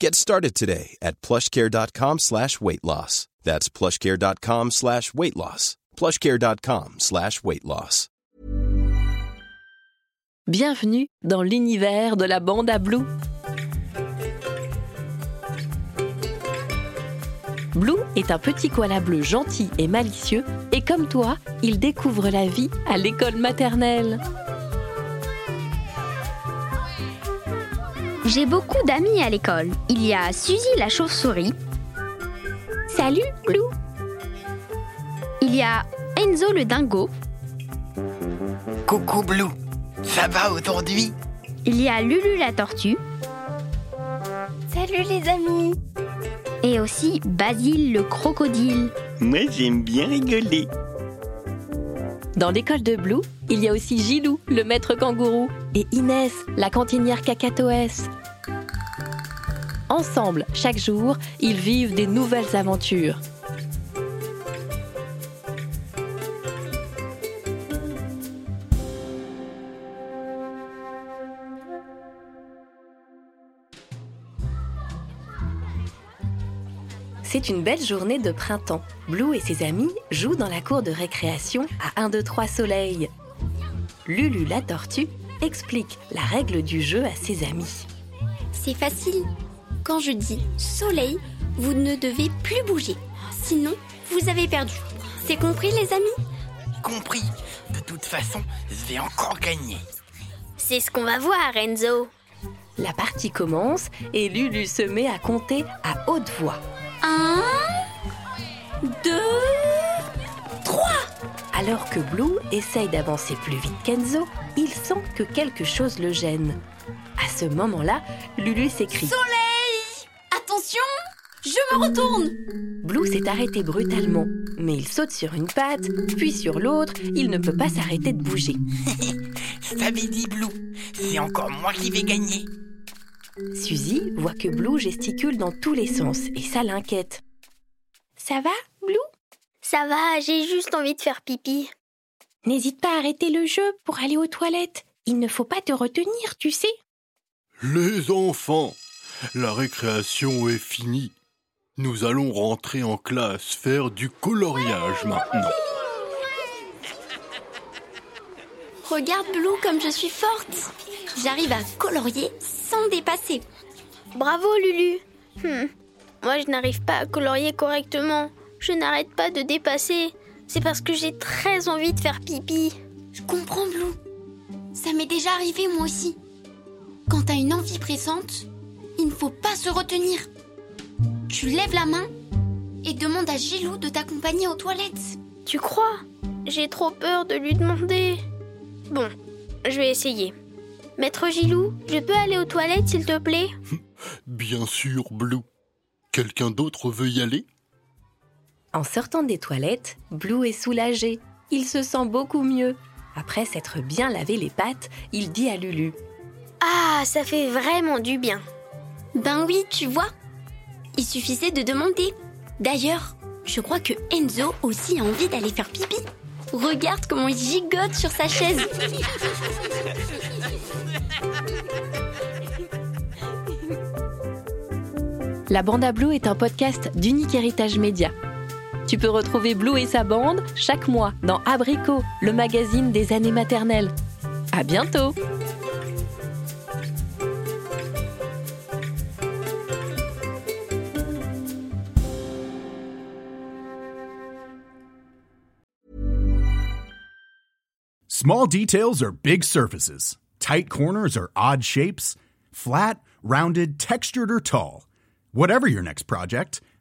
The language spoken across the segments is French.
Get started today at plushcare.com slash weight loss. That's plushcare.com slash weight loss. plushcare.com slash weight loss. Bienvenue dans l'univers de la bande à Blue. Blue est un petit koala bleu gentil et malicieux et comme toi, il découvre la vie à l'école maternelle. J'ai beaucoup d'amis à l'école. Il y a Suzy la chauve-souris. Salut, Blue. Il y a Enzo le dingo. Coucou Blue, ça va aujourd'hui? Il y a Lulu la tortue. Salut les amis. Et aussi Basile le crocodile. Moi j'aime bien rigoler. Dans l'école de Blue, il y a aussi Gilou, le maître kangourou, et Inès, la cantinière cacatoès. Ensemble, chaque jour, ils vivent des nouvelles aventures. C'est une belle journée de printemps. Blue et ses amis jouent dans la cour de récréation à 1, 2, 3 soleil. Lulu la tortue explique la règle du jeu à ses amis. C'est facile. Quand je dis soleil, vous ne devez plus bouger. Sinon, vous avez perdu. C'est compris les amis? Compris. De toute façon, je vais encore gagner. C'est ce qu'on va voir, Enzo. La partie commence et Lulu se met à compter à haute voix. Un, deux, trois. Alors que Blue essaye d'avancer plus vite qu'Enzo, il sent que quelque chose le gêne. À ce moment-là, Lulu s'écrie. Soleil Attention Je me retourne Blue s'est arrêté brutalement, mais il saute sur une patte, puis sur l'autre, il ne peut pas s'arrêter de bouger. Je t'avais dit Blue, c'est encore moi qui vais gagner. Suzy voit que Blue gesticule dans tous les sens et ça l'inquiète. Ça va, Blue? Ça va, j'ai juste envie de faire pipi. N'hésite pas à arrêter le jeu pour aller aux toilettes. Il ne faut pas te retenir, tu sais. Les enfants, la récréation est finie. Nous allons rentrer en classe faire du coloriage maintenant. Regarde, Blue, comme je suis forte. J'arrive à colorier sans dépasser. Bravo, Lulu. Hmm. Moi, je n'arrive pas à colorier correctement. Je n'arrête pas de dépasser. C'est parce que j'ai très envie de faire pipi. Je comprends, Blue. Ça m'est déjà arrivé, moi aussi. Quand t'as une envie pressante, il ne faut pas se retenir. Tu lèves la main et demandes à Gilou de t'accompagner aux toilettes. Tu crois? J'ai trop peur de lui demander. Bon, je vais essayer. Maître Gilou, je peux aller aux toilettes, s'il te plaît? Bien sûr, Blue. Quelqu'un d'autre veut y aller? En sortant des toilettes, Blue est soulagé. Il se sent beaucoup mieux. Après s'être bien lavé les pattes, il dit à Lulu. Ah, ça fait vraiment du bien. Ben oui, tu vois. Il suffisait de demander. D'ailleurs, je crois que Enzo aussi a envie d'aller faire pipi. Regarde comment il gigote sur sa chaise. La Bande à Blue est un podcast d'Unique Héritage Média. Tu peux retrouver Blue et sa bande chaque mois dans Abricot, le magazine des années maternelles. À bientôt! Small details are big surfaces. Tight corners are odd shapes. Flat, rounded, textured, or tall. Whatever your next project,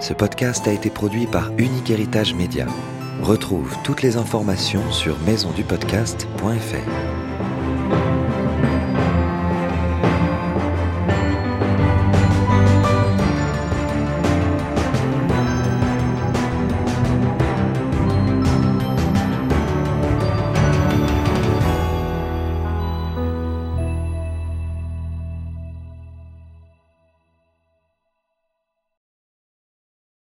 Ce podcast a été produit par Unique Héritage Média. Retrouve toutes les informations sur maisondupodcast.fr.